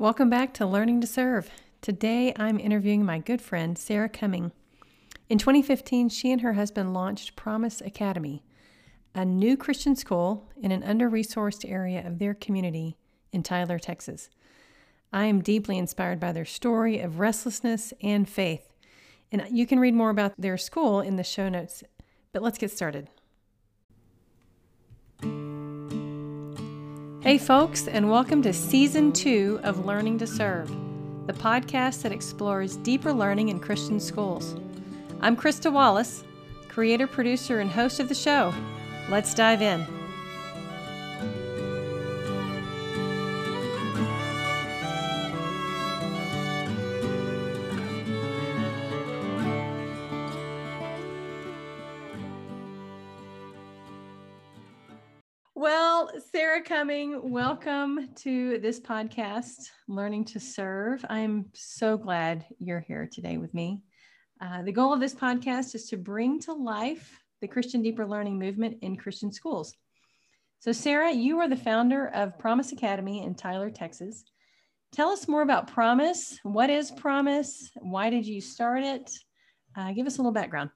Welcome back to Learning to Serve. Today I'm interviewing my good friend Sarah Cumming. In 2015, she and her husband launched Promise Academy, a new Christian school in an under resourced area of their community in Tyler, Texas. I am deeply inspired by their story of restlessness and faith. And you can read more about their school in the show notes. But let's get started. Hey, folks, and welcome to season two of Learning to Serve, the podcast that explores deeper learning in Christian schools. I'm Krista Wallace, creator, producer, and host of the show. Let's dive in. Sarah Cumming, welcome to this podcast, Learning to Serve. I'm so glad you're here today with me. Uh, the goal of this podcast is to bring to life the Christian Deeper Learning movement in Christian schools. So, Sarah, you are the founder of Promise Academy in Tyler, Texas. Tell us more about Promise. What is Promise? Why did you start it? Uh, give us a little background.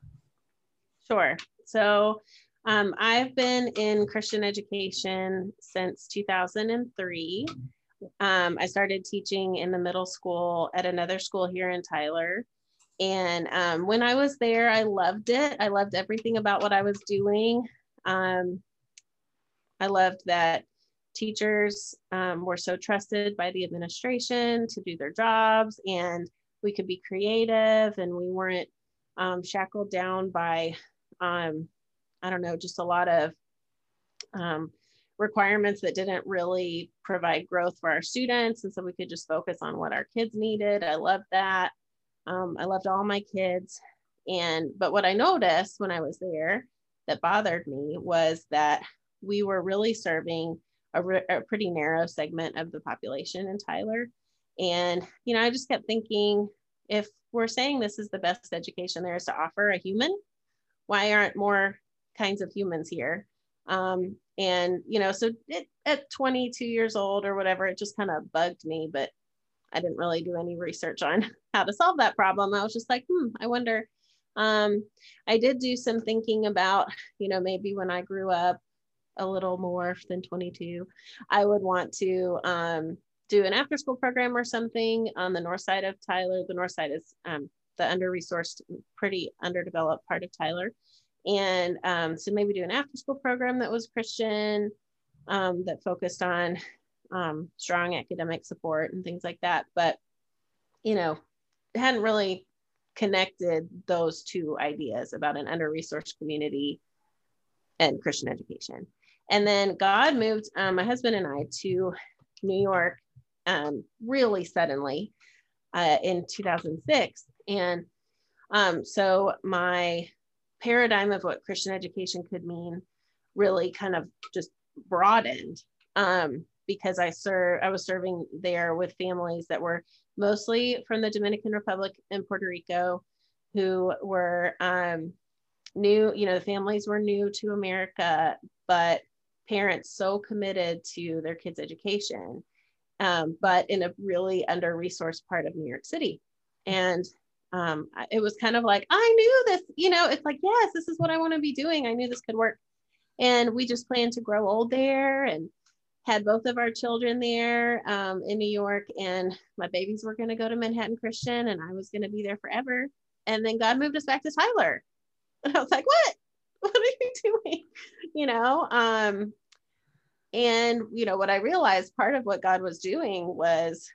Sure. So, um, I've been in Christian education since 2003. Um, I started teaching in the middle school at another school here in Tyler. And um, when I was there, I loved it. I loved everything about what I was doing. Um, I loved that teachers um, were so trusted by the administration to do their jobs, and we could be creative and we weren't um, shackled down by, I don't know, just a lot of um, requirements that didn't really provide growth for our students. And so we could just focus on what our kids needed. I loved that. Um, I loved all my kids. And, but what I noticed when I was there that bothered me was that we were really serving a, a pretty narrow segment of the population in Tyler. And, you know, I just kept thinking if we're saying this is the best education there is to offer a human, why aren't more kinds of humans here? Um, and, you know, so it, at 22 years old or whatever, it just kind of bugged me. But I didn't really do any research on how to solve that problem. I was just like, hmm, I wonder. Um, I did do some thinking about, you know, maybe when I grew up a little more than 22, I would want to um, do an after school program or something on the north side of Tyler. The north side is um, the under resourced, pretty underdeveloped part of Tyler. And um, so maybe do an after school program that was Christian, um, that focused on um, strong academic support and things like that. But, you know, hadn't really connected those two ideas about an under resourced community and Christian education. And then God moved um, my husband and I to New York um, really suddenly uh, in 2006. And um, so my paradigm of what Christian education could mean really kind of just broadened. Um, because I serve I was serving there with families that were mostly from the Dominican Republic and Puerto Rico who were um, new, you know, the families were new to America, but parents so committed to their kids' education, um, but in a really under resourced part of New York City. And um, it was kind of like, I knew this, you know, it's like, yes, this is what I want to be doing. I knew this could work. And we just planned to grow old there and had both of our children there um, in New York, and my babies were going to go to Manhattan Christian, and I was going to be there forever. And then God moved us back to Tyler. And I was like, what? What are you doing? You know, um, and you know what I realized part of what God was doing was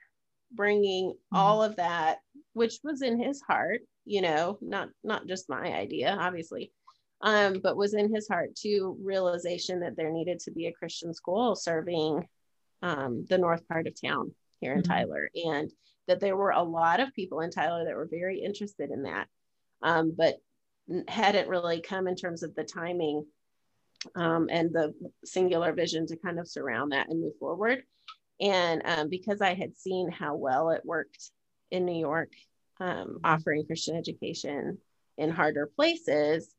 bringing mm-hmm. all of that, which was in His heart. You know, not not just my idea, obviously, um, but was in his heart to realization that there needed to be a Christian school serving um, the north part of town here in mm-hmm. Tyler, and that there were a lot of people in Tyler that were very interested in that, um, but hadn't really come in terms of the timing um, and the singular vision to kind of surround that and move forward. And um, because I had seen how well it worked in New York, um, offering Christian education in harder places,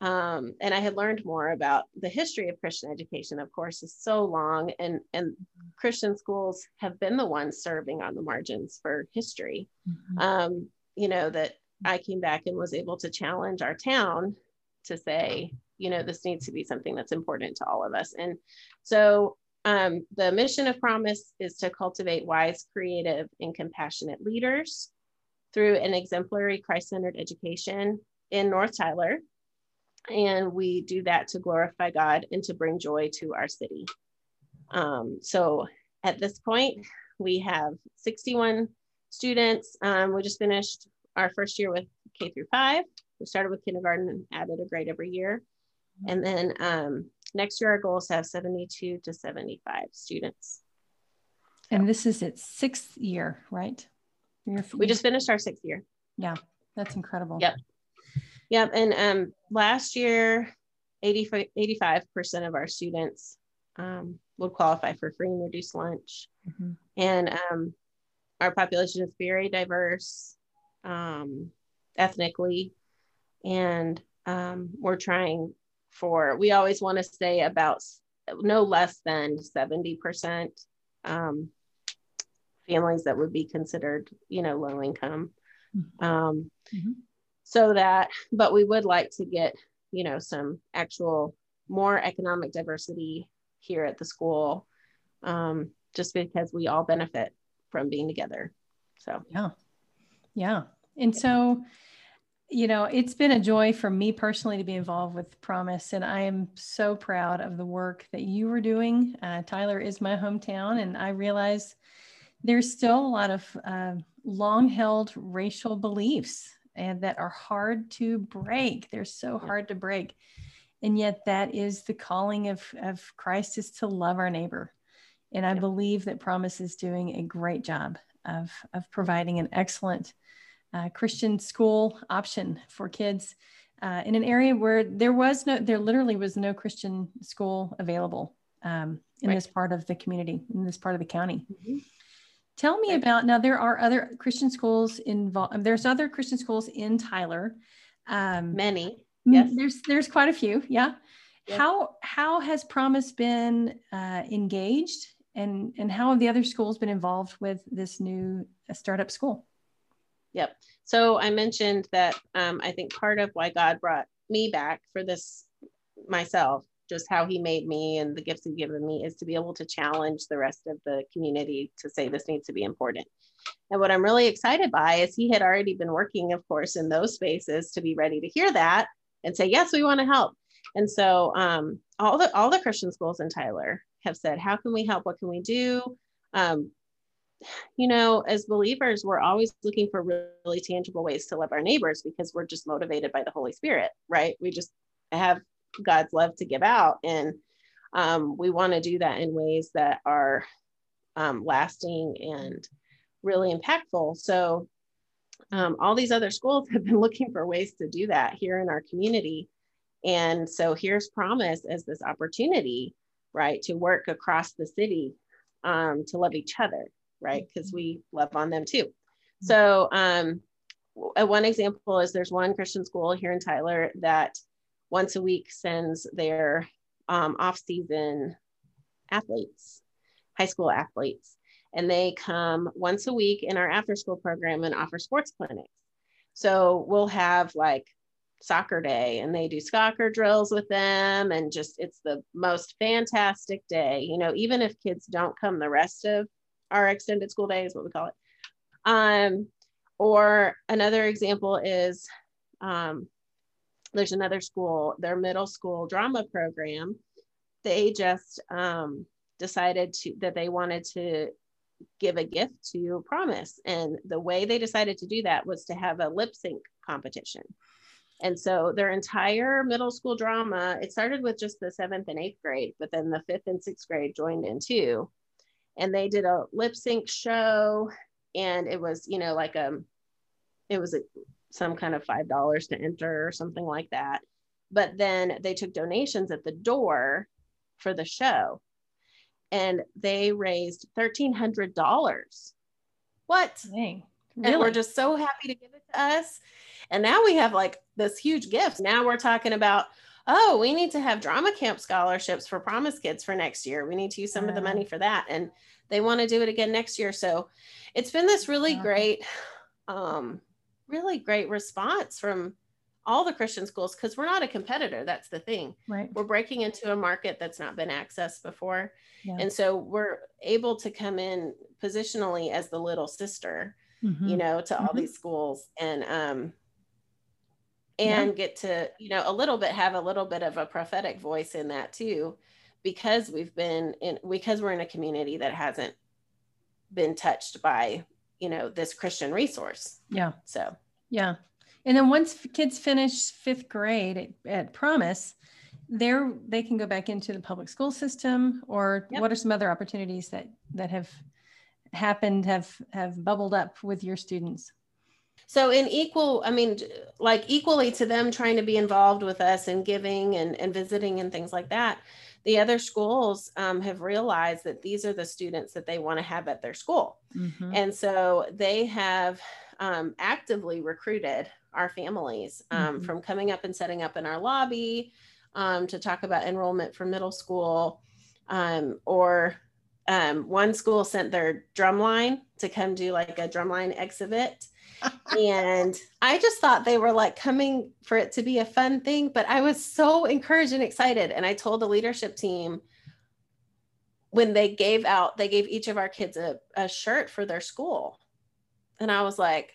um, and I had learned more about the history of Christian education. Of course, is so long, and and Christian schools have been the ones serving on the margins for history. Mm-hmm. Um, you know that I came back and was able to challenge our town to say, you know, this needs to be something that's important to all of us. And so um, the mission of Promise is to cultivate wise, creative, and compassionate leaders through an exemplary Christ centered education in North Tyler. And we do that to glorify God and to bring joy to our city. Um, so at this point, we have 61 students. Um, we just finished our first year with K through five. We started with kindergarten and added a grade every year. And then um, next year, our goal is to have 72 to 75 students. And this is its sixth year, right? we just finished our sixth year. Yeah, that's incredible. Yep. Yep. And um, last year, 85, 85% of our students um, would qualify for free and reduced lunch. Mm-hmm. And um, our population is very diverse um, ethnically. And um, we're trying for, we always want to say about no less than 70% um, families that would be considered, you know, low income. Mm-hmm. Um, mm-hmm. So that, but we would like to get, you know, some actual more economic diversity here at the school, um, just because we all benefit from being together. So, yeah. Yeah. And so, you know, it's been a joy for me personally to be involved with Promise, and I am so proud of the work that you were doing. Uh, Tyler is my hometown, and I realize there's still a lot of uh, long held racial beliefs and that are hard to break. They're so hard to break. And yet, that is the calling of, of Christ is to love our neighbor. And I believe that Promise is doing a great job of, of providing an excellent uh, Christian school option for kids uh, in an area where there was no, there literally was no Christian school available um, in right. this part of the community, in this part of the county. Mm-hmm. Tell me about now. There are other Christian schools involved. There's other Christian schools in Tyler. Um, Many. Yes. There's there's quite a few. Yeah. How how has Promise been uh, engaged, and and how have the other schools been involved with this new uh, startup school? Yep. So I mentioned that um, I think part of why God brought me back for this myself just how he made me and the gifts he's given me is to be able to challenge the rest of the community to say this needs to be important. And what I'm really excited by is he had already been working, of course, in those spaces to be ready to hear that and say, yes, we want to help. And so um, all the all the Christian schools in Tyler have said, how can we help? What can we do? Um, you know, as believers, we're always looking for really tangible ways to love our neighbors because we're just motivated by the Holy Spirit, right? We just have God's love to give out. And um, we want to do that in ways that are um, lasting and really impactful. So, um, all these other schools have been looking for ways to do that here in our community. And so, here's Promise as this opportunity, right, to work across the city um, to love each other, right, because we love on them too. So, um, one example is there's one Christian school here in Tyler that once a week sends their um, off-season athletes, high school athletes, and they come once a week in our after-school program and offer sports clinics. So we'll have like soccer day and they do soccer drills with them and just it's the most fantastic day you know even if kids don't come the rest of our extended school day is what we call it um, or another example is um, there's another school, their middle school drama program. They just um, decided to that they wanted to give a gift to Promise, and the way they decided to do that was to have a lip sync competition. And so their entire middle school drama, it started with just the seventh and eighth grade, but then the fifth and sixth grade joined in too. And they did a lip sync show, and it was, you know, like a, um, it was a some kind of five dollars to enter or something like that. But then they took donations at the door for the show, and they raised thirteen hundred dollars. What? Dang. Really? And we're just so happy to give it to us. And now we have like this huge gift. Now we're talking about, oh, we need to have drama camp scholarships for promise kids for next year. We need to use some of the money for that. And they want to do it again next year. So it's been this really great, um, really great response from all the Christian schools because we're not a competitor. That's the thing. Right. We're breaking into a market that's not been accessed before. Yeah. And so we're able to come in positionally as the little sister, mm-hmm. you know, to mm-hmm. all these schools and um and yeah. get to, you know, a little bit have a little bit of a prophetic voice in that too, because we've been in because we're in a community that hasn't been touched by, you know, this Christian resource. Yeah. So yeah. And then once kids finish fifth grade at, at Promise, there they can go back into the public school system or yep. what are some other opportunities that that have happened have have bubbled up with your students so in equal i mean like equally to them trying to be involved with us and giving and, and visiting and things like that the other schools um, have realized that these are the students that they want to have at their school mm-hmm. and so they have um, actively recruited our families um, mm-hmm. from coming up and setting up in our lobby um, to talk about enrollment for middle school. Um, or um, one school sent their drumline to come do like a drumline exhibit. And I just thought they were like coming for it to be a fun thing, but I was so encouraged and excited. And I told the leadership team when they gave out, they gave each of our kids a, a shirt for their school. And I was like,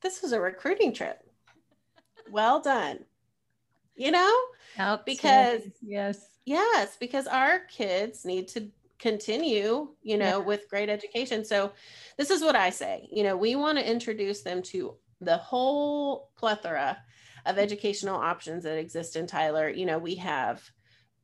this was a recruiting trip. Well done. You know? because yes. Yes, because our kids need to continue, you know, yeah. with great education. So this is what I say. You know, we want to introduce them to the whole plethora of educational options that exist in Tyler. You know, we have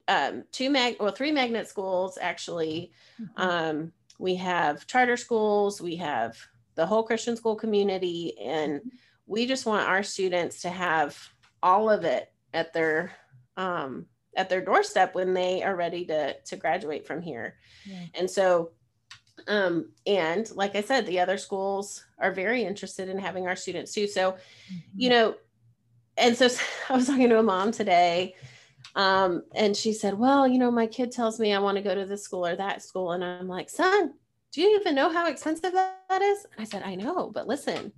um, two mag well three magnet schools actually. Mm-hmm. Um, we have charter schools, we have the whole Christian school community. And we just want our students to have all of it at their um, at their doorstep when they are ready to to graduate from here. Yeah. And so um, and like I said, the other schools are very interested in having our students too. So, mm-hmm. you know, and so I was talking to a mom today, um, and she said, Well, you know, my kid tells me I want to go to this school or that school. And I'm like, Son, do you even know how expensive that is? I said, I know, but listen,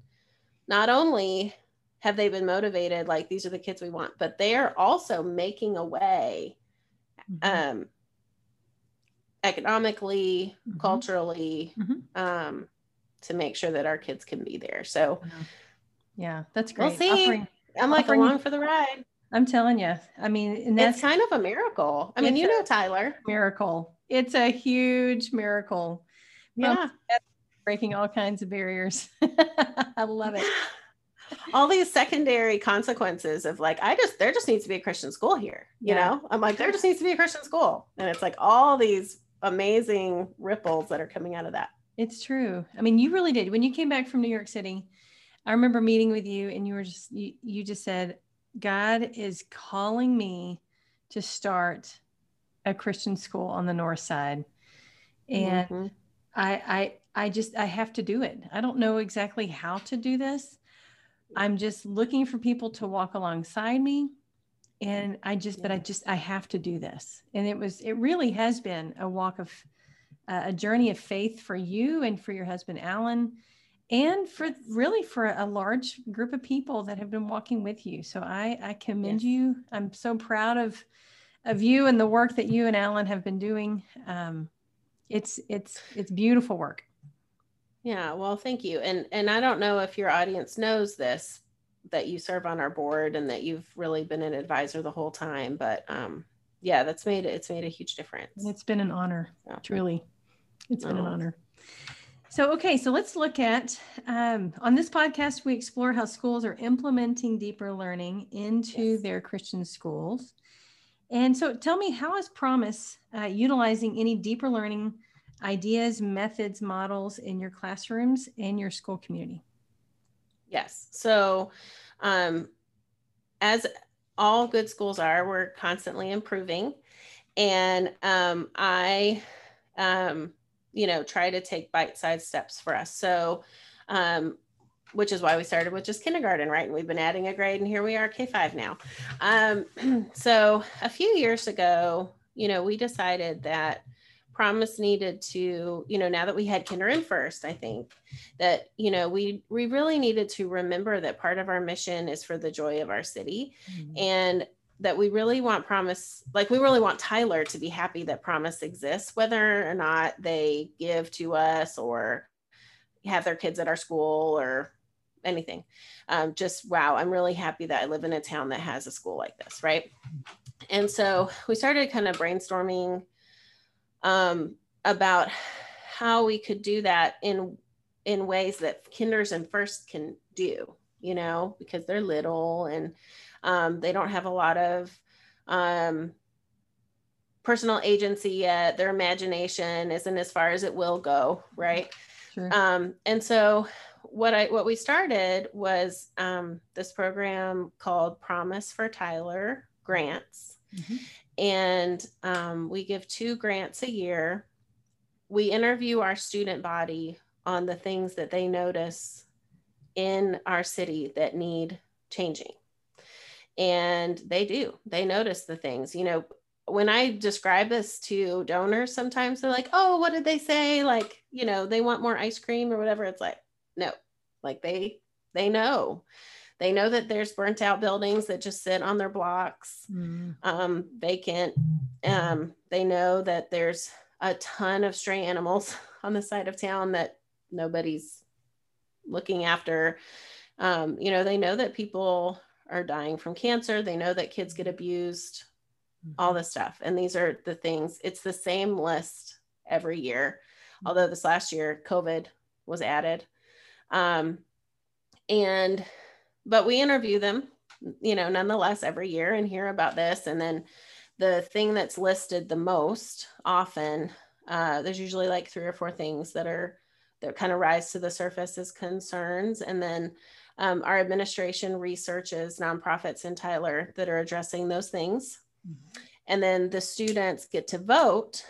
not only have they been motivated, like these are the kids we want, but they are also making a way mm-hmm. um, economically, mm-hmm. culturally, mm-hmm. Um, to make sure that our kids can be there. So, yeah, that's great. We'll see. Offering, I'm like offering, along for the ride. I'm telling you. I mean, and that's it's kind of a miracle. I mean, you know, Tyler. Miracle. It's a huge miracle. Yeah. breaking all kinds of barriers. I love it. All these secondary consequences of like, I just, there just needs to be a Christian school here. You yeah. know, I'm like, there just needs to be a Christian school. And it's like all these amazing ripples that are coming out of that. It's true. I mean, you really did. When you came back from New York City, I remember meeting with you and you were just, you, you just said, God is calling me to start a Christian school on the north side. And mm-hmm. I, I, I just, I have to do it. I don't know exactly how to do this. I'm just looking for people to walk alongside me. And I just, yeah. but I just, I have to do this. And it was, it really has been a walk of, uh, a journey of faith for you and for your husband, Alan, and for really for a large group of people that have been walking with you. So I, I commend yes. you. I'm so proud of, of you and the work that you and Alan have been doing. Um, it's it's it's beautiful work yeah well thank you and and i don't know if your audience knows this that you serve on our board and that you've really been an advisor the whole time but um yeah that's made it's made a huge difference it's been an honor yeah. truly it's been oh. an honor so okay so let's look at um, on this podcast we explore how schools are implementing deeper learning into yes. their christian schools and so tell me, how is Promise uh, utilizing any deeper learning ideas, methods, models in your classrooms and your school community? Yes. So, um, as all good schools are, we're constantly improving. And um, I, um, you know, try to take bite sized steps for us. So, Um, which is why we started with just kindergarten, right? And we've been adding a grade, and here we are, K 5 now. Um, so a few years ago, you know, we decided that promise needed to you know now that we had kinder in first i think that you know we we really needed to remember that part of our mission is for the joy of our city mm-hmm. and that we really want promise like we really want tyler to be happy that promise exists whether or not they give to us or have their kids at our school or anything. Um, just wow i'm really happy that i live in a town that has a school like this right? And so we started kind of brainstorming um, about how we could do that in in ways that kinders and first can do you know because they're little and um, they don't have a lot of um, personal agency yet. Their imagination isn't as far as it will go right? Sure. um, and so what i what we started was um, this program called promise for tyler grants mm-hmm and um, we give two grants a year. We interview our student body on the things that they notice in our city that need changing. And they do, they notice the things. You know, when I describe this to donors, sometimes they're like, oh, what did they say? Like, you know, they want more ice cream or whatever. It's like, no, like they, they know they know that there's burnt out buildings that just sit on their blocks, mm. um, vacant. Um, they know that there's a ton of stray animals on the side of town that nobody's looking after. Um, you know, they know that people are dying from cancer. They know that kids get abused, mm-hmm. all this stuff. And these are the things, it's the same list every year. Mm-hmm. Although this last year, COVID was added. Um, and but we interview them, you know, nonetheless every year and hear about this. And then the thing that's listed the most often, uh, there's usually like three or four things that are that kind of rise to the surface as concerns. And then um, our administration researches nonprofits in Tyler that are addressing those things. Mm-hmm. And then the students get to vote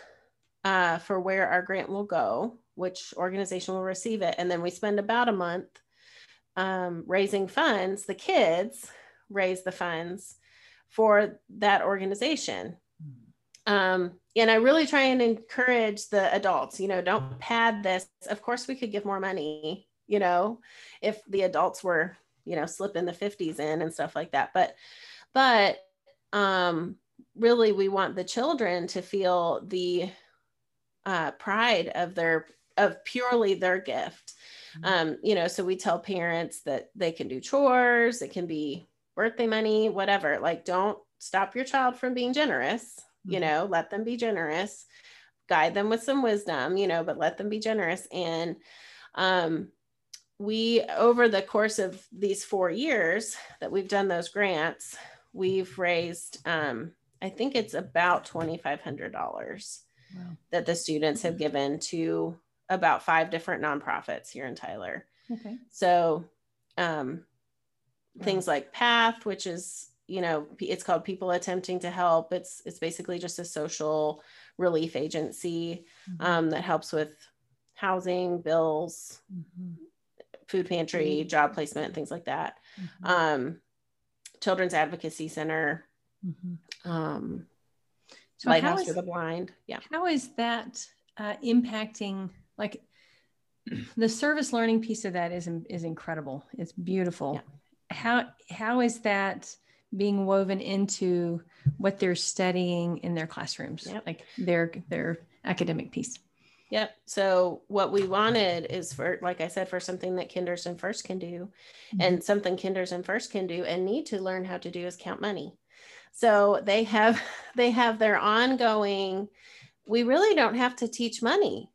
uh, for where our grant will go, which organization will receive it. And then we spend about a month um, raising funds, the kids raise the funds for that organization. Um, and I really try and encourage the adults, you know, don't pad this. Of course, we could give more money, you know, if the adults were, you know, slipping the 50s in and stuff like that. But, but um, really, we want the children to feel the uh, pride of their, of purely their gift. Um, you know, so we tell parents that they can do chores, it can be birthday money, whatever. Like, don't stop your child from being generous, you mm-hmm. know, let them be generous, guide them with some wisdom, you know, but let them be generous. And um, we, over the course of these four years that we've done those grants, we've raised, um, I think it's about $2,500 wow. that the students have given to about five different nonprofits here in Tyler. Okay. So um, things like Path, which is you know it's called People Attempting to Help. It's it's basically just a social relief agency mm-hmm. um, that helps with housing, bills, mm-hmm. food pantry, mm-hmm. job placement, things like that. Mm-hmm. Um, Children's Advocacy Center. Mm-hmm. Um, so Lighthouse is, for the Blind. Yeah. How is that uh, impacting like the service learning piece of that is is incredible. It's beautiful. Yeah. How how is that being woven into what they're studying in their classrooms? Yep. Like their their academic piece. Yep. So what we wanted is for, like I said, for something that kinders and first can do, mm-hmm. and something kinders and first can do and need to learn how to do is count money. So they have they have their ongoing. We really don't have to teach money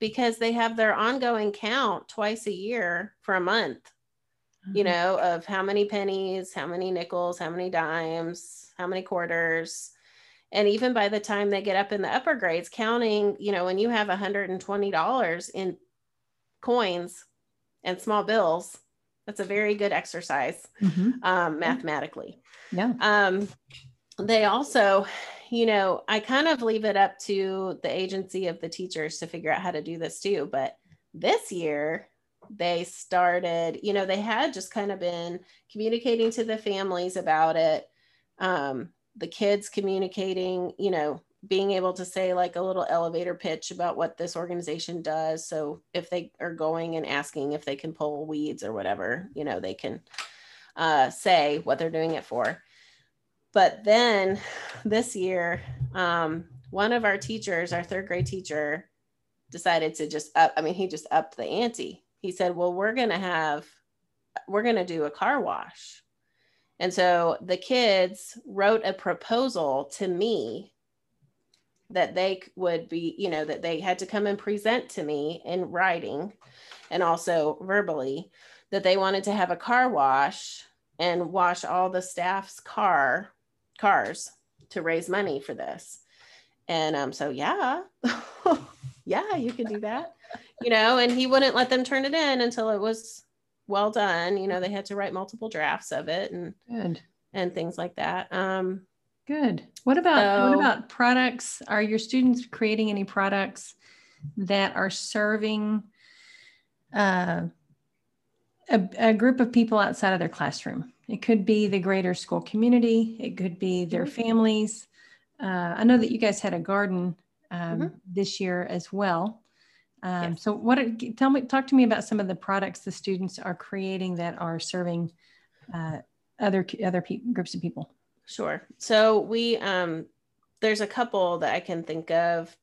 because they have their ongoing count twice a year for a month mm-hmm. you know of how many pennies how many nickels how many dimes how many quarters and even by the time they get up in the upper grades counting you know when you have $120 in coins and small bills that's a very good exercise mm-hmm. um, mathematically yeah um, they also you know, I kind of leave it up to the agency of the teachers to figure out how to do this too. But this year, they started, you know, they had just kind of been communicating to the families about it. Um, the kids communicating, you know, being able to say like a little elevator pitch about what this organization does. So if they are going and asking if they can pull weeds or whatever, you know, they can uh, say what they're doing it for. But then this year, um, one of our teachers, our third grade teacher, decided to just up, I mean, he just upped the ante. He said, Well, we're going to have, we're going to do a car wash. And so the kids wrote a proposal to me that they would be, you know, that they had to come and present to me in writing and also verbally that they wanted to have a car wash and wash all the staff's car cars to raise money for this. And um, so yeah, yeah, you can do that, you know. And he wouldn't let them turn it in until it was well done. You know, they had to write multiple drafts of it and good and things like that. Um, good. What about so, what about products? Are your students creating any products that are serving uh, a, a group of people outside of their classroom? It could be the greater school community. It could be their mm-hmm. families. Uh, I know that you guys had a garden um, mm-hmm. this year as well. Um, yes. So, what? Tell me, talk to me about some of the products the students are creating that are serving uh, other other pe- groups of people. Sure. So we um, there's a couple that I can think of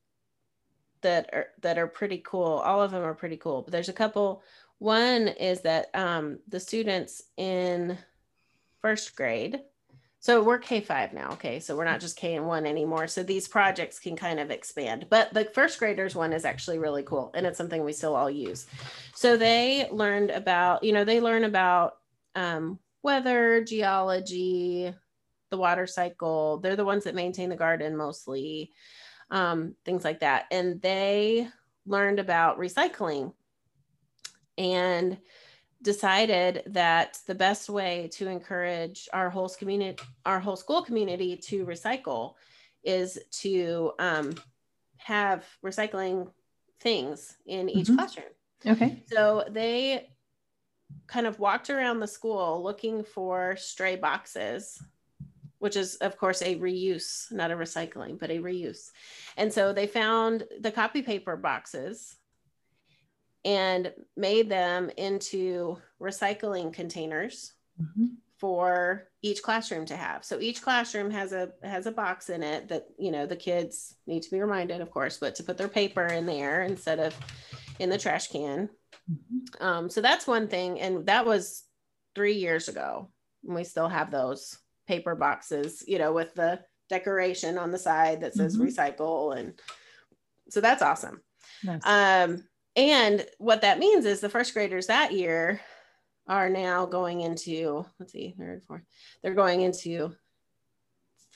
that are that are pretty cool. All of them are pretty cool, but there's a couple. One is that um, the students in first grade so we're K5 now. Okay. So we're not just K and one anymore. So these projects can kind of expand. But the first graders one is actually really cool. And it's something we still all use. So they learned about, you know, they learn about um, weather, geology, the water cycle. They're the ones that maintain the garden mostly, um, things like that. And they learned about recycling. And decided that the best way to encourage our whole community, our whole school community to recycle is to um, have recycling things in each mm-hmm. classroom. Okay. So they kind of walked around the school looking for stray boxes, which is, of course, a reuse, not a recycling, but a reuse. And so they found the copy paper boxes and made them into recycling containers mm-hmm. for each classroom to have. So each classroom has a has a box in it that you know the kids need to be reminded, of course, but to put their paper in there instead of in the trash can. Mm-hmm. Um, so that's one thing, and that was three years ago. And we still have those paper boxes, you know, with the decoration on the side that says mm-hmm. recycle, and so that's awesome. Nice. Um, and what that means is the first graders that year are now going into, let's see, third, fourth, they're going into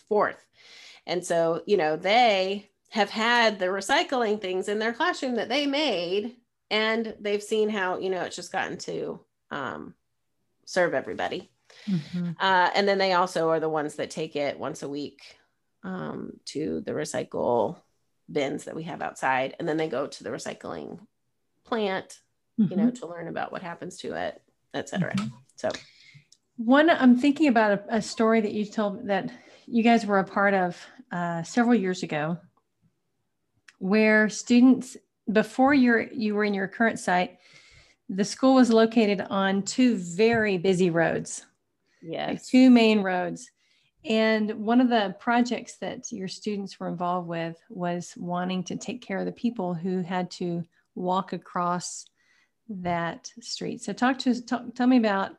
fourth. And so, you know, they have had the recycling things in their classroom that they made, and they've seen how, you know, it's just gotten to um, serve everybody. Mm-hmm. Uh, and then they also are the ones that take it once a week um, to the recycle bins that we have outside. And then they go to the recycling plant, mm-hmm. you know, mm-hmm. to learn about what happens to it, etc. Mm-hmm. So, one, I'm thinking about a, a, story that you told that you guys were a part of uh, several years ago, where students before you you were in your current site, the school was located on two very busy roads. Yes. Like two main roads. And one of the projects that your students were involved with was wanting to take care of the people who had to walk across that street. So talk to talk, tell me about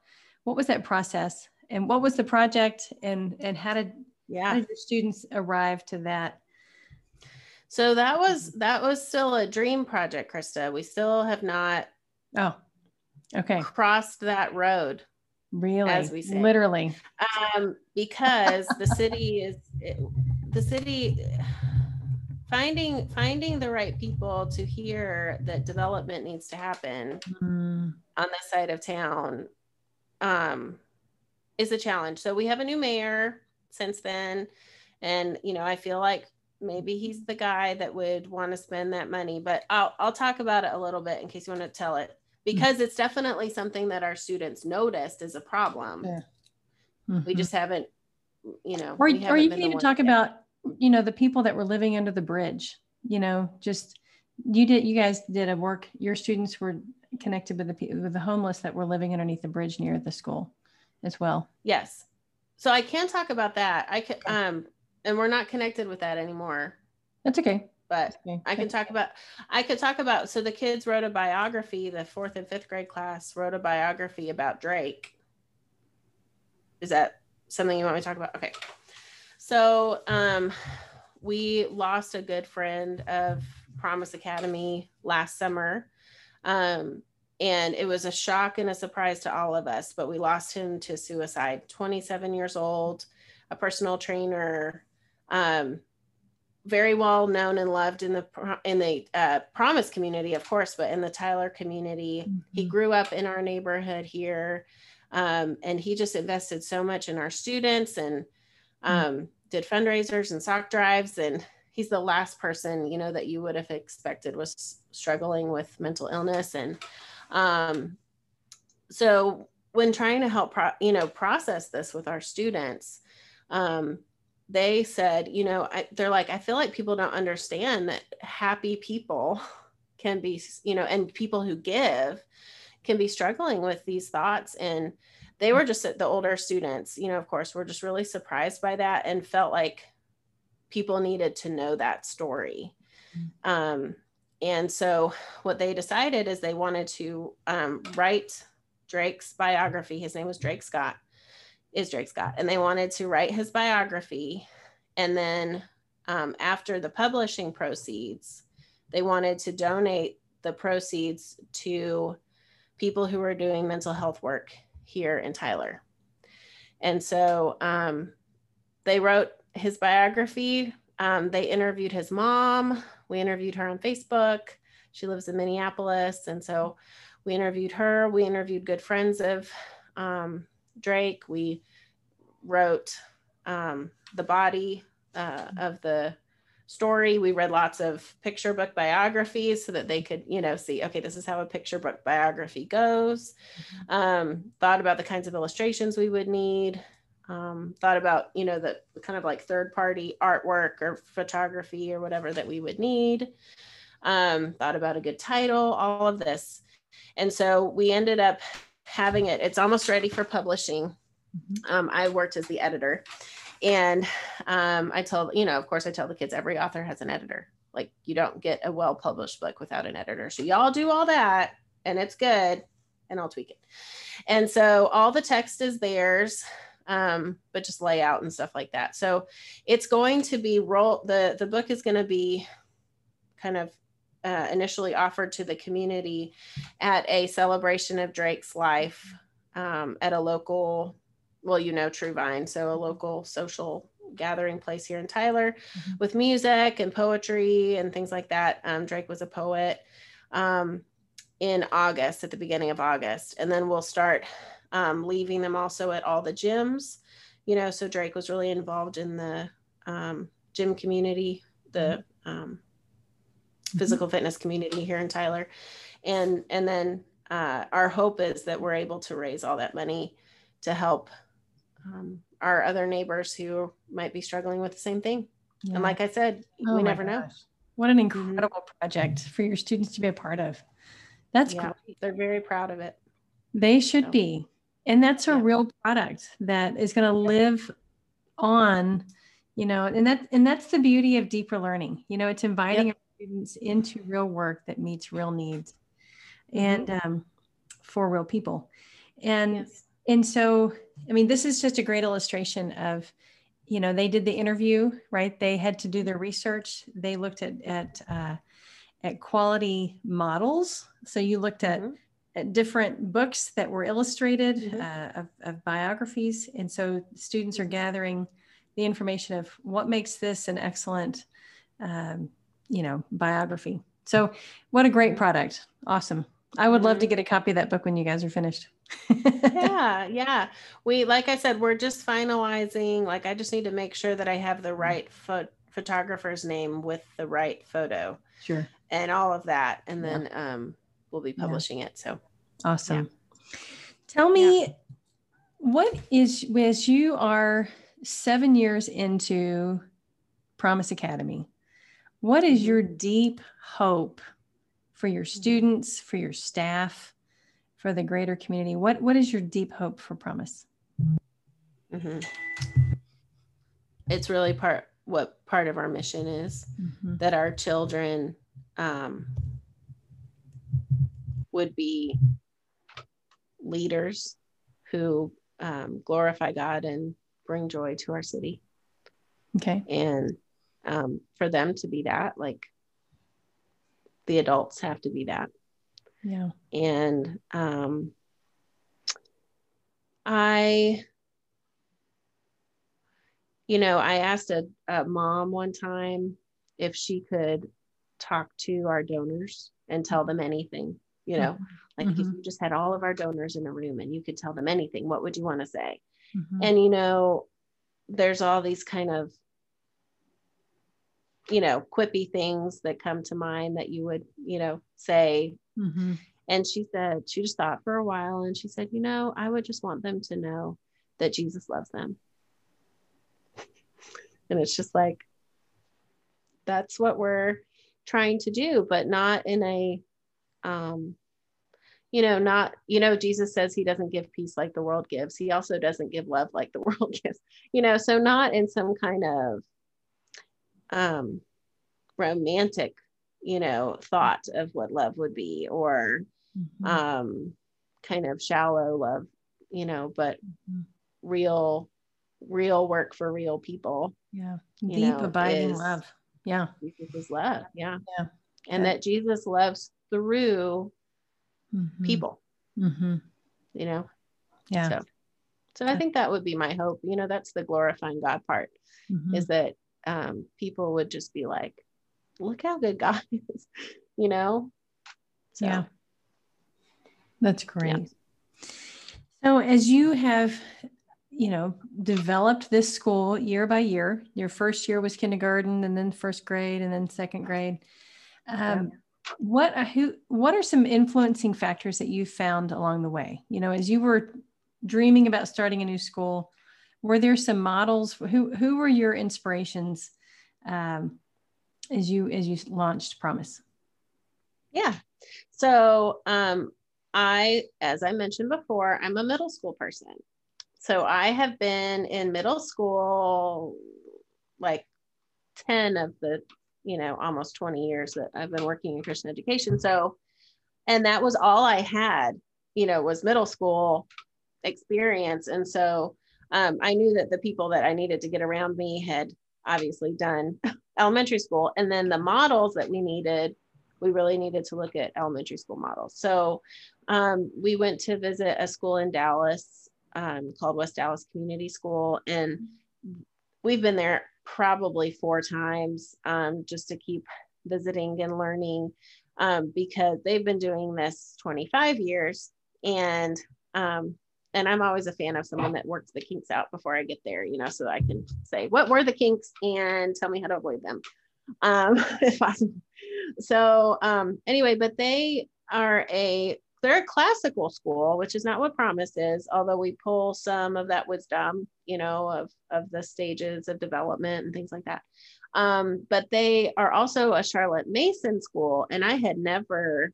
what was that process and what was the project and and how did yeah how did your students arrive to that? So that was that was still a dream project, Krista. We still have not oh okay crossed that road really as we say literally um because the city is the city finding finding the right people to hear that development needs to happen mm. on this side of town um, is a challenge. So we have a new mayor since then, and you know I feel like maybe he's the guy that would want to spend that money. But I'll I'll talk about it a little bit in case you want to tell it. because it's definitely something that our students noticed as a problem. Yeah. We Mhm. just haven't, you know, or, or you can even talk about you know the people that were living under the bridge you know just you did you guys did a work your students were connected with the with the homeless that were living underneath the bridge near the school as well Yes. So I can talk about that. I can, um, and we're not connected with that anymore, that's okay but okay. I can talk about, I could talk about, so the kids wrote a biography, the fourth and fifth grade class wrote a biography about Drake. Is that something you want me to talk about? Okay. So, um, we lost a good friend of Promise Academy last summer. Um, and it was a shock and a surprise to all of us, but we lost him to suicide, 27 years old, a personal trainer, um, very well known and loved in the in the uh, Promise community, of course, but in the Tyler community. He Mhm. grew up in our neighborhood here, um, and he just invested so much in our students and um, did fundraisers and sock drives. And he's the last person you know that you would have expected was struggling with mental illness and um, so when trying to help pro- you know process this with our students um, they said you know I, they're like i feel like people don't understand that happy people can be you know and people who give can be struggling with these thoughts and they were just the older students you know of course were just really surprised by that and felt like people needed to know that story um, and so what they decided is they wanted to um, write Drake's biography. His name was Drake Scott, is Drake Scott. And they wanted to write his biography. And then um, after the publishing proceeds, they wanted to donate the proceeds to people who are doing mental health work here in Tyler. And so um, they wrote his biography. Um, they interviewed his mom. We interviewed her on Facebook. She lives in Minneapolis. And so we interviewed her. We interviewed good friends of um, Drake. We wrote um, the body uh, of the story. We read lots of picture book biographies so that they could, you know, see, okay, this is how a picture book biography goes. Um, thought about the kinds of illustrations we would need. Um, thought about, you know, the kind of like third party artwork or photography or whatever that we would need. Um, thought about a good title, all of this. And so we ended up having it, it's almost ready for publishing. Mhm. Um, I worked as the editor. And um, I tell, you know, of course, I tell the kids every author has an editor. Like you don't get a well published book without an editor. So y'all do all that and it's good and I'll tweak it. And so all the text is theirs, um, but just layout and stuff like that. So it's going to be roll the the book is going to be kind of uh, initially offered to the community at a celebration of Drake's life um, at a local, well, you know, True Vine, so a local social gathering place here in Tyler Mhm. with music and poetry and things like that. Um, Drake was a poet um, in August, at the beginning of August. And then we'll start um, leaving them also at all the gyms. You know, so Drake was really involved in the um, gym community, the um, physical fitness community here in Tyler. And and then uh, our hope is that we're able to raise all that money to help um, our other neighbors who might be struggling with the same thing. Yeah. And like I said, Oh we never know. What an incredible project for your students to be a part of. That's Yeah, great. they're very proud of it. They should So- be. And that's a Yeah. real product that is going to live on, you know, and that and that's the beauty of deeper learning. You know, it's inviting our students into real work that meets real needs and um, for real people. And Yes. And so i mean this is just a great illustration of you know they did the interview right? They had to do their research. They looked at at uh, at quality models. So you looked at, Mhm. at different books that were illustrated Mhm. uh, of, of biographies. And so students are gathering the information of what makes this an excellent um, you know biography. So what a great Mhm. product. Awesome. I would love to Mhm. get a copy of that book when you guys are finished yeah, yeah. We like I said, we're just finalizing. Like I just need to make sure that I have the right pho- photographer's name with the right photo sure and all of that, and Yeah. then um, we'll be Yeah. publishing it. So Awesome. Yeah. Tell me, yeah. what is, as you are seven years into Promise Academy, what is your deep hope for your mm-hmm. students, for your staff, for the greater community? What, what is your deep hope for Promise? Mm-hmm. It's really part what part of our mission is mm-hmm. that our children um, would be leaders who um, glorify God and bring joy to our city. Okay. And um, for them to be that, like the adults have to be that. Yeah. And um, I, you know, I asked a, a mom one time if she could talk to our donors and tell them anything, you know, mm-hmm. like mm-hmm. if you just had all of our donors in a room and you could tell them anything, what would you want to say? Mm-hmm. And, you know, there's all these kind of you know quippy things that come to mind that you would you know say mm-hmm. and she said she just thought for a while and she said you know i would just want them to know that jesus loves them. And it's just like that's what we're trying to do but not in a um you know not you know jesus says he doesn't give peace like the world gives. He also doesn't give love like the world gives. You know so not in some kind of um, romantic, you know, thought of what love would be or mm-hmm. um, kind of shallow love, you know, but mm-hmm. real, real work for real people. Yeah. Deep know, abiding love. Yeah. Jesus' love. Yeah. Yeah. And that Jesus loves through mm-hmm. people, mm-hmm. you know? Yeah. So, so I think that would be my hope. You know, that's the glorifying God part mm-hmm. is that um, people would just be like, look how good God is, you know? So, yeah. That's great. Yeah. So, as you have, you know, developed this school year by year, your first year was kindergarten and then first grade and then second grade. Um, what who what are some influencing factors that you found along the way you know as you were dreaming about starting a new school were there some models who who were your inspirations um, as you as you launched promise. Yeah. So um, i as i mentioned before i'm a middle school person. So i have been in middle school like 10 of the you know almost 20 years that i've been working in christian education. So and that was all i had you know was middle school experience. And so um, I knew that the people that I needed to get around me had obviously done elementary school. And then the models that we needed, we really needed to look at elementary school models. So um, we went to visit a school in Dallas um, called West Dallas Community School. And we've been there probably four times um, just to keep visiting and learning um, because they've been doing this 25 years. And um, and I'm always a fan of someone that works the kinks out before I get there, you know, so I can say what were the kinks and tell me how to avoid them, um, if possible. So um, anyway, but they are a they're a classical school, which is not what Promise is, although we pull some of that wisdom, you know, of of the stages of development and things like that. Um, but they are also a Charlotte Mason school, and I had never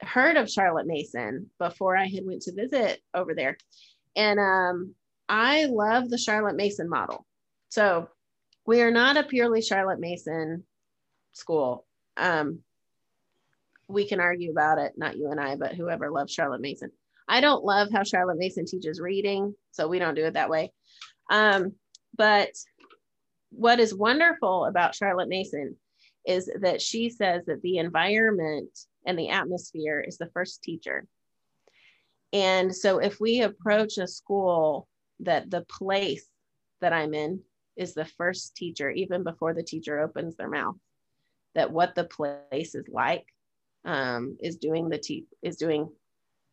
heard of Charlotte Mason before I had went to visit over there. And um, I love the Charlotte Mason model. So we are not a purely Charlotte Mason school. Um, we can argue about it, not you and I, but whoever loves Charlotte Mason. I don't love how Charlotte Mason teaches reading, so we don't do it that way. Um, but what is wonderful about Charlotte Mason is that she says that the environment and the atmosphere is the first teacher. And so if we approach a school that the place that I'm in is the first teacher, even before the teacher opens their mouth, that what the place is like um, is doing the te- is doing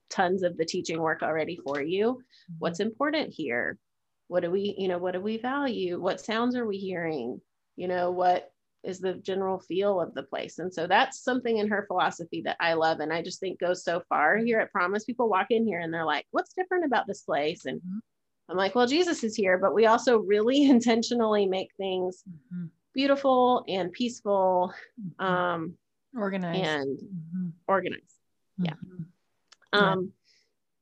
tons of the teaching work already for you. What's important here? What do we, you know, what do we value? What sounds are we hearing? You know, what is the general feel of the place. And so that's something in her philosophy that I love. And I just think goes so far here at Promise. People walk in here and they're like, what's different about this place? And mm-hmm. I'm like, well, Jesus is here, but we also really intentionally make things mm-hmm. beautiful and peaceful, mm-hmm. um, organized, and mm-hmm. organized. Yeah. Mm-hmm. Um,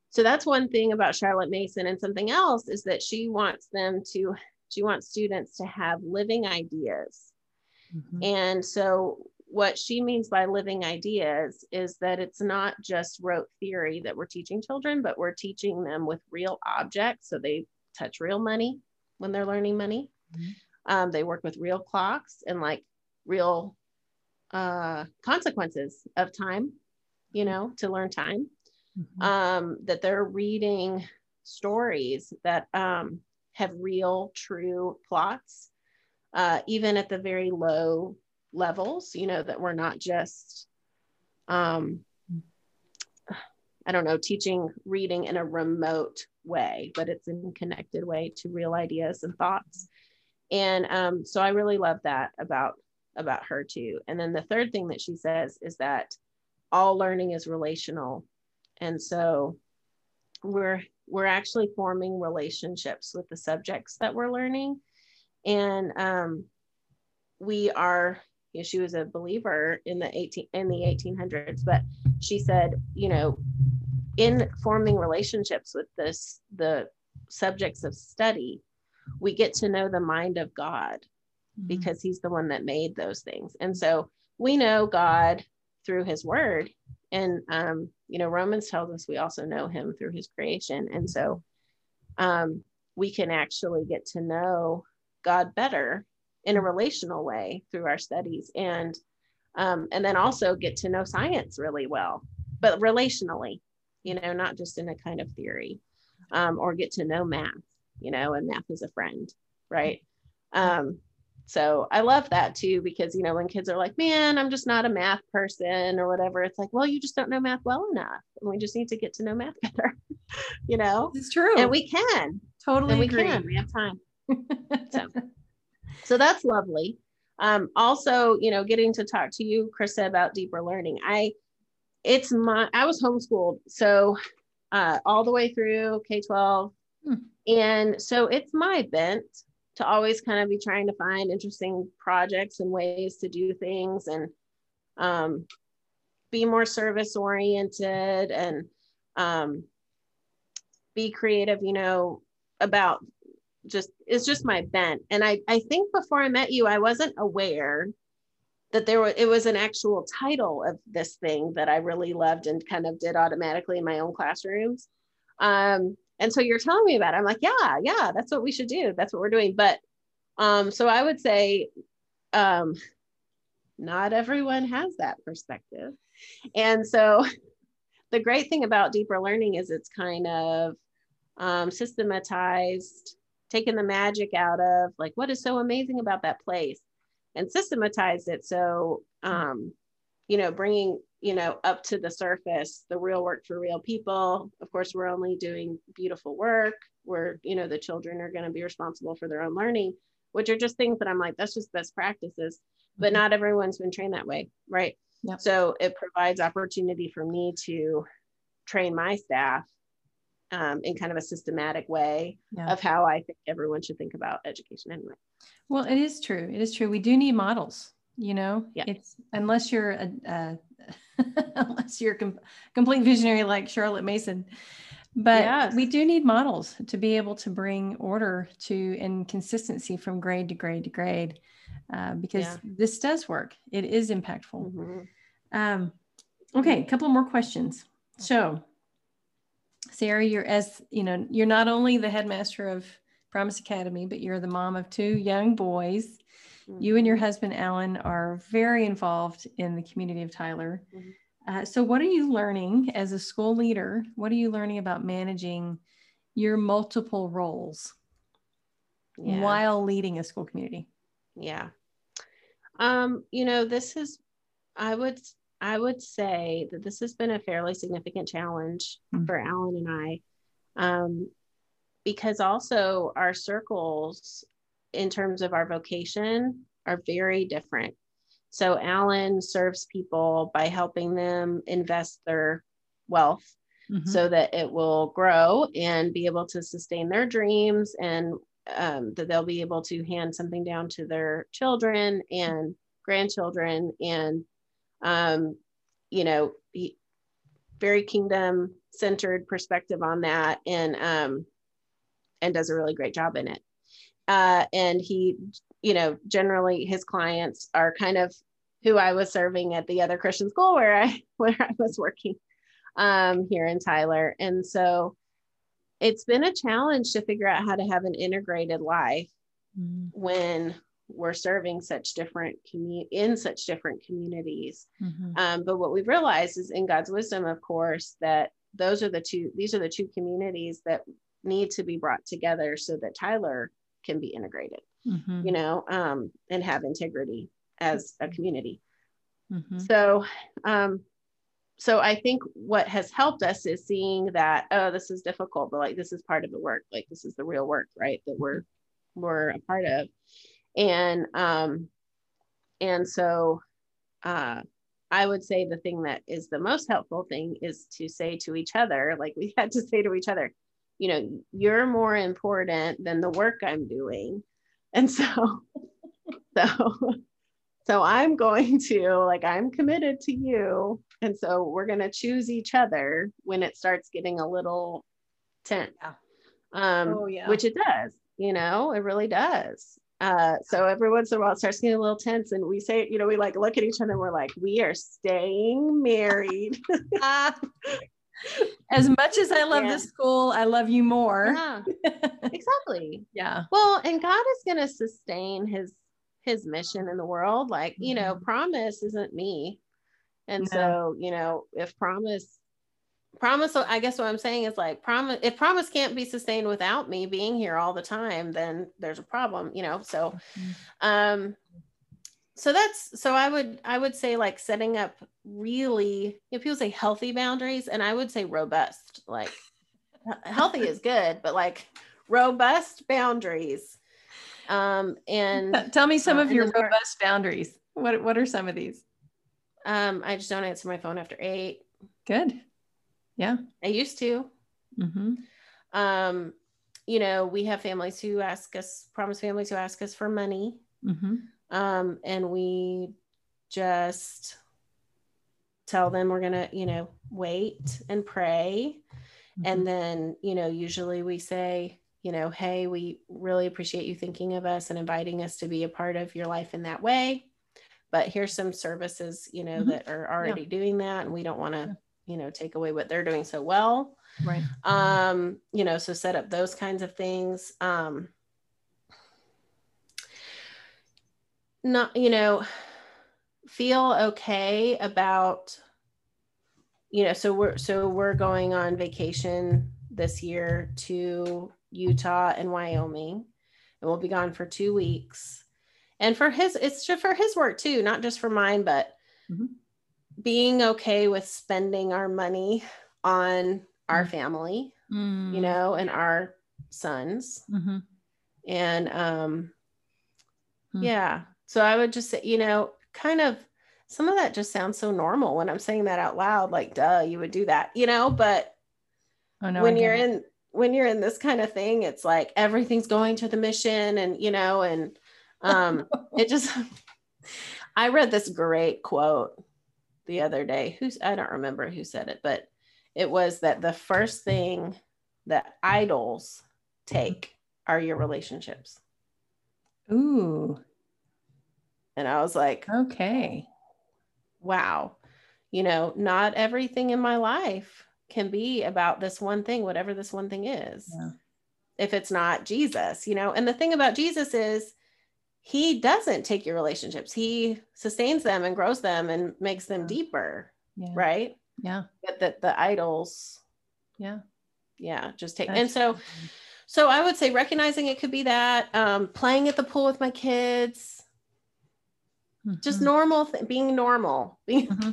so that's one thing about Charlotte Mason, and something else is that she wants them to, she wants students to have living ideas. Mm-hmm. And so what she means by living ideas is that it's not just rote theory that we're teaching children, but we're teaching them with real objects. So they touch real money when they're learning money. Mm-hmm. Um, they work with real clocks and like real uh, consequences of time, you know, to learn time. Mm-hmm. Um, that they're reading stories that um, have real, true plots, uh, even at the very low levels, you know, that we're not just, um, I don't know, teaching reading in a remote way, but it's in connected way to real ideas and thoughts. And um, so I really love that about about her too. And then the third thing that she says is that all learning is relational. And so we're we're actually forming relationships with the subjects that we're learning. And um, we are you know, she was a believer in the 18 in the 1800s but she said you know in forming relationships with this the subjects of study we get to know the mind of god mm-hmm. because he's the one that made those things. And so we know god through his word. And um, you know romans tells us we also know him through his creation. And so um, we can actually get to know god better in a relational way through our studies and um, and then also get to know science really well but relationally you know not just in a kind of theory um, or get to know math you know and math is a friend right? Um, so i love that too because you know when kids are like man i'm just not a math person or whatever it's like well you just don't know math well enough and we just need to get to know math better you know? It's true. And we can. Totally and we agree. can. We have time so so that's lovely. Um, also, you know, getting to talk to you, Krista, about deeper learning. I, it's my, I was homeschooled, so uh, all the way through K 12. Hmm. And so it's my bent to always kind of be trying to find interesting projects and ways to do things and um, be more service oriented and um, be creative, you know, about just it's just my bent. And i i think before i met you i wasn't aware that there was it was an actual title of this thing that i really loved and kind of did automatically in my own classrooms. Um and so you're telling me about it. I'm like yeah yeah that's what we should do. That's what we're doing. But um so i would say um not everyone has that perspective. And so the great thing about deeper learning is it's kind of um, systematized taken the magic out of like what is so amazing about that place and systematized it. So um, you know bringing you know up to the surface the real work for real people. Of course we're only doing beautiful work. Where you know the children are going to be responsible for their own learning which are just things that i'm like that's just best practices. But mm-hmm. not everyone's been trained that way right? Yep. so it provides opportunity for me to train my staff um, in kind of a systematic way yeah. of how I think everyone should think about education anyway. Well, it is true. It is true. We do need models. You know, yeah. it's unless you're a, a unless you're a com- complete visionary like Charlotte Mason, but yes. we do need models to be able to bring order to and consistency from grade to grade to grade, uh, because yeah. this does work. It is impactful. Mm-hmm. Um, okay, a couple more questions. So, Sarah, you're as you know, you're not only the headmaster of Promise Academy, but you're the mom of two young boys. Mm-hmm. You and your husband Alan are very involved in the community of Tyler. Mm-hmm. Uh, so, what are you learning as a school leader? What are you learning about managing your multiple roles yeah. while leading a school community? Yeah. Um, you know, this is, I would I would say that this has been a fairly significant challenge mm-hmm. for Alan and I, um, because also our circles, in terms of our vocation, are very different. So Alan serves people by helping them invest their wealth mm-hmm. so that it will grow and be able to sustain their dreams and um, that they'll be able to hand something down to their children and grandchildren and um, you know very kingdom centered perspective on that and um, and does a really great job in it uh, and he you know generally his clients are kind of who i was serving at the other christian school where i where i was working um, here in tyler and so it's been a challenge to figure out how to have an integrated life mm. when we're serving such different commu- in such different communities mm-hmm. um, but what we've realized is in god's wisdom of course that those are the two these are the two communities that need to be brought together so that tyler can be integrated mm-hmm. you know um, and have integrity as a community mm-hmm. so um, so I think what has helped us is seeing that oh this is difficult but like this is part of the work like this is the real work right that we're we're a part of and um and so uh I would say the thing that is the most helpful thing is to say to each other like we had to say to each other you know you're more important than the work I'm doing and so so so I'm going to like I'm committed to you and so we're going to choose each other when it starts getting a little tense. Yeah. Um, oh, yeah. Which it does, you know, it really does. Uh, so every once in a while it starts getting a little tense and we say, you know, we like look at each other and we're like, we are staying married. as much as I love yeah. this school, I love you more. Yeah, exactly. yeah. Well, and God is going to sustain his his mission in the world. Like, you know, mm-hmm. promise isn't me. And yeah. so, you know, if promise, promise, I guess what I'm saying is like promise, if promise can't be sustained without me being here all the time, then there's a problem, you know? So, mm-hmm. um, so that's so I would I would say like setting up really if people say healthy boundaries and I would say robust like healthy is good but like robust boundaries um and tell me some uh, of your robust boundaries what what are some of these um, I just don't answer my phone after eight. Good. Yeah. I used to. Mm-hmm. Um, you know, we have families who ask us, promise families who ask us for money. Mm-hmm. Um, and we just tell them we're going to, you know, wait and pray. Mm-hmm. And then, you know, usually we say, you know, hey, we really appreciate you thinking of us and inviting us to be a part of your life in that way but here's some services you know mm-hmm. that are already yeah. doing that and we don't want to you know take away what they're doing so well. Right. Um you know so set up those kinds of things. Um not you know feel okay about you know so we're so we're going on vacation this year to utah and wyoming. And we'll be gone for two weeks. And for his it's just for his work too not just for mine but mm-hmm. Being okay with spending our money on our mm-hmm. family mm-hmm. you know and our sons mm-hmm. and um mm. yeah so i would just say you know kind of some of that just sounds so normal when i'm saying that out loud like duh you would do that you know but oh, no, when you're in when you're in this kind of thing it's like everything's going to the mission and you know and um, it just, I read this great quote the other day. Who's, I don't remember who said it, but it was that the first thing that idols take are your relationships. Ooh. And I was like, okay. Wow. You know, not everything in my life can be about this one thing, whatever this one thing is. Yeah. If it's not Jesus, you know, and the thing about Jesus is he doesn't take your relationships he sustains them and grows them and makes them deeper yeah. right yeah but that the idols yeah yeah just take That's and so so i would say recognizing it could be that um, playing at the pool with my kids mm-hmm. just normal th- being normal being mm-hmm.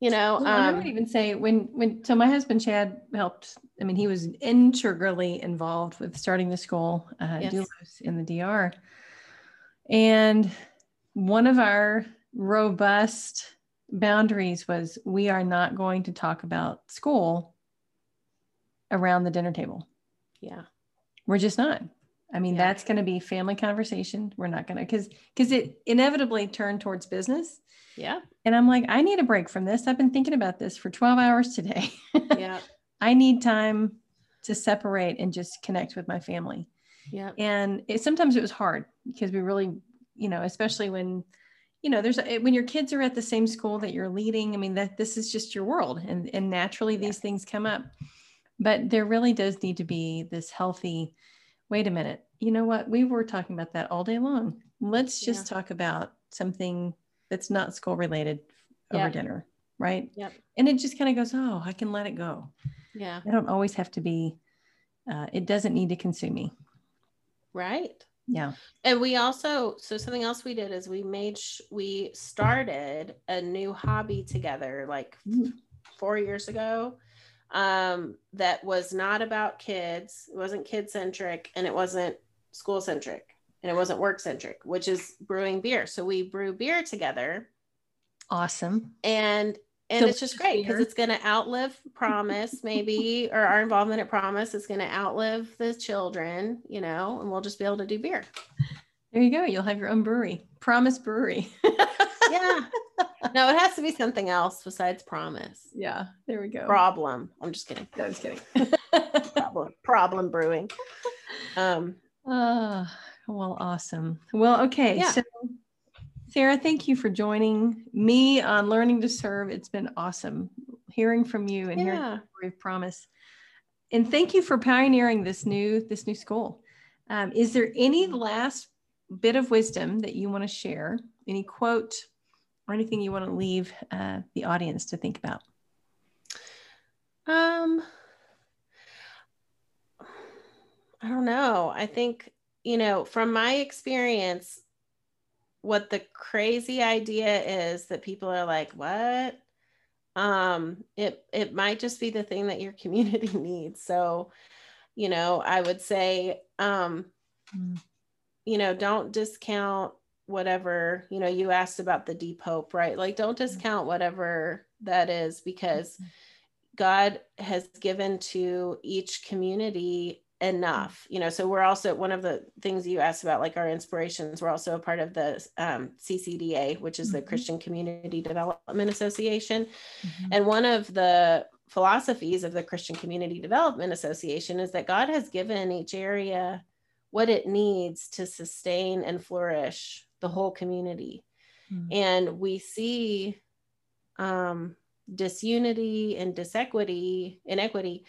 you know well, um, i would even say when when so my husband chad helped i mean he was integrally involved with starting the school uh, yes. in the dr and one of our robust boundaries was we are not going to talk about school around the dinner table. Yeah. We're just not. I mean, Yeah. that's going to be family conversation. We're not going to, because, because it inevitably turned towards business. Yeah. And I'm like, I need a break from this. I've been thinking about this for 12 hours today. Yeah. I need time to separate and just connect with my family. Yeah. And it, sometimes it was hard because we really, you know, especially when, you know, there's a- when your kids are at the same school that you're leading. I mean, that this is just your world, and and naturally these things come up. But there really does need to be this healthy. Wait a minute. You know what? We were talking about that all day long. Let's just talk about something that's not school related over Yeah. dinner, right? Yep. And it just kind of goes, oh, I can let it go. Yeah. I don't always have to be. Uh, it doesn't need to consume me. Right. Yeah. And we also, so something else we did is we made, sh- we started a new hobby together like Mm. four years ago um, that was not about kids. It wasn't kid centric and it wasn't school centric and it wasn't work centric, which is brewing beer. So we brew beer together Awesome. and and it's just great because it's going to outlive promise maybe or our involvement at promise is going to outlive the children you know and we'll just be able to do beer There you go. You'll have your own brewery. Promise Brewery. yeah no it has to be something else besides promise yeah. There we go. problem i'm just kidding No, I was kidding. problem problem brewing um Ah, well, awesome. Well, okay. Yeah. So, Sarah, thank you for joining me on Learning to Serve. It's been awesome hearing from you and hearing yeah story of promise. And thank you for pioneering this new this new school. Um, is there any last bit of wisdom that you want to share? Any quote or anything you want to leave uh, the audience to think about? um i don't know i think you know from my experience what the crazy idea is that people are like what? Um it it might just be the thing that your community needs. So you know i would say um Mm. you know don't discount whatever you know you asked about the deep hope right? Like don't discount whatever that is because god has given to each community enough you know so we're also one of the things you asked about like our inspirations we're also a part of the um, ccda which is the Mhm. christian community development association Mhm. and one of the philosophies of the Christian Community Development Association is that God has given each area what it needs to sustain and flourish the whole community. Mm. And we see um, disunity and disequity, inequity,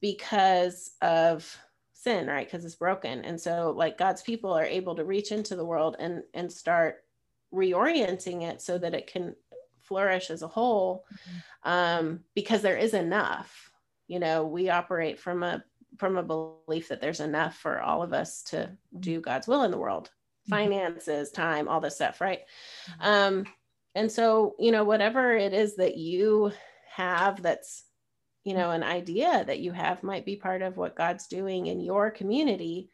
because of sin, right? Because it's broken. And so, like, God's people are able to reach into the world and and start reorienting it so that it can flourish as a whole um, because there is enough you know we operate from a from a belief that there's enough for all of us to do god's will in the world Mhm. finances time all this stuff right um and so you know whatever it is that you have that's you know an idea that you have might be part of what god's doing in your community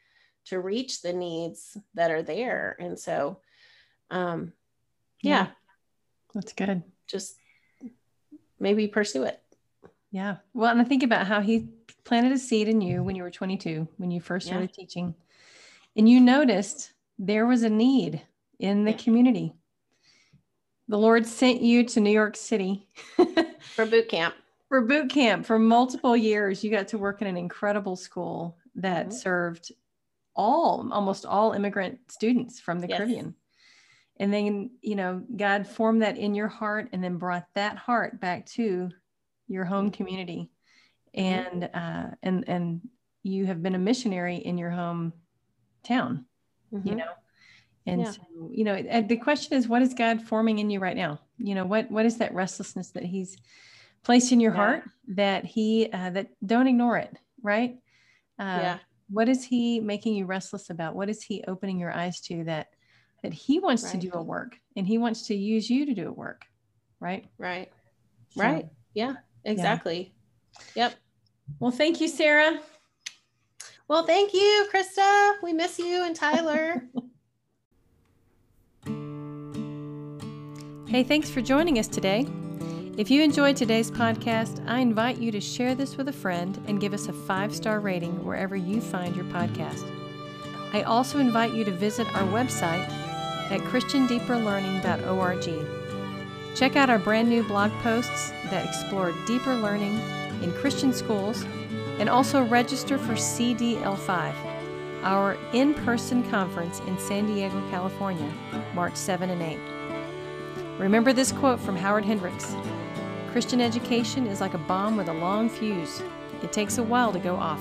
to reach the needs that are there and so um yeah That's good. just maybe pursue it Yeah. Well, and I think about how he planted a seed in you when you were 22, when you first Yeah. started teaching, and you noticed there was a need in the Yeah. community. The Lord sent you to New York City for boot camp for boot camp for multiple years. You got to work in an incredible school that Mhm. served all, almost all immigrant students from the Yes. Caribbean. And then, you know, God formed that in your heart and then brought that heart back to your home community. And uh, and and you have been a missionary in your home town, you Mhm. know. And Yeah. so, you know, the question is, what is God forming in you right now? You know, what what is that restlessness that He's placed in your Yeah. heart that He uh, that don't ignore it, right? Uh, yeah. what is he making you restless about? What is he opening your eyes to that that he wants to do a work and he wants to use you to do a work right? Right. So, right. Yeah. exactly. Yep. Well thank you sarah. Well thank you krista. We miss you and tyler. Hey, thanks for joining us today. If you enjoyed today's podcast, I invite you to share this with a friend and give us a five star rating wherever you find your podcast. I also invite you to visit our website at christiandeeperlearning.org. Check out our brand new blog posts that explore deeper learning in Christian schools and also register for CDL5, our in person conference in San Diego, California, March 7 and 8. Remember this quote from Howard Hendricks Christian education is like a bomb with a long fuse, it takes a while to go off.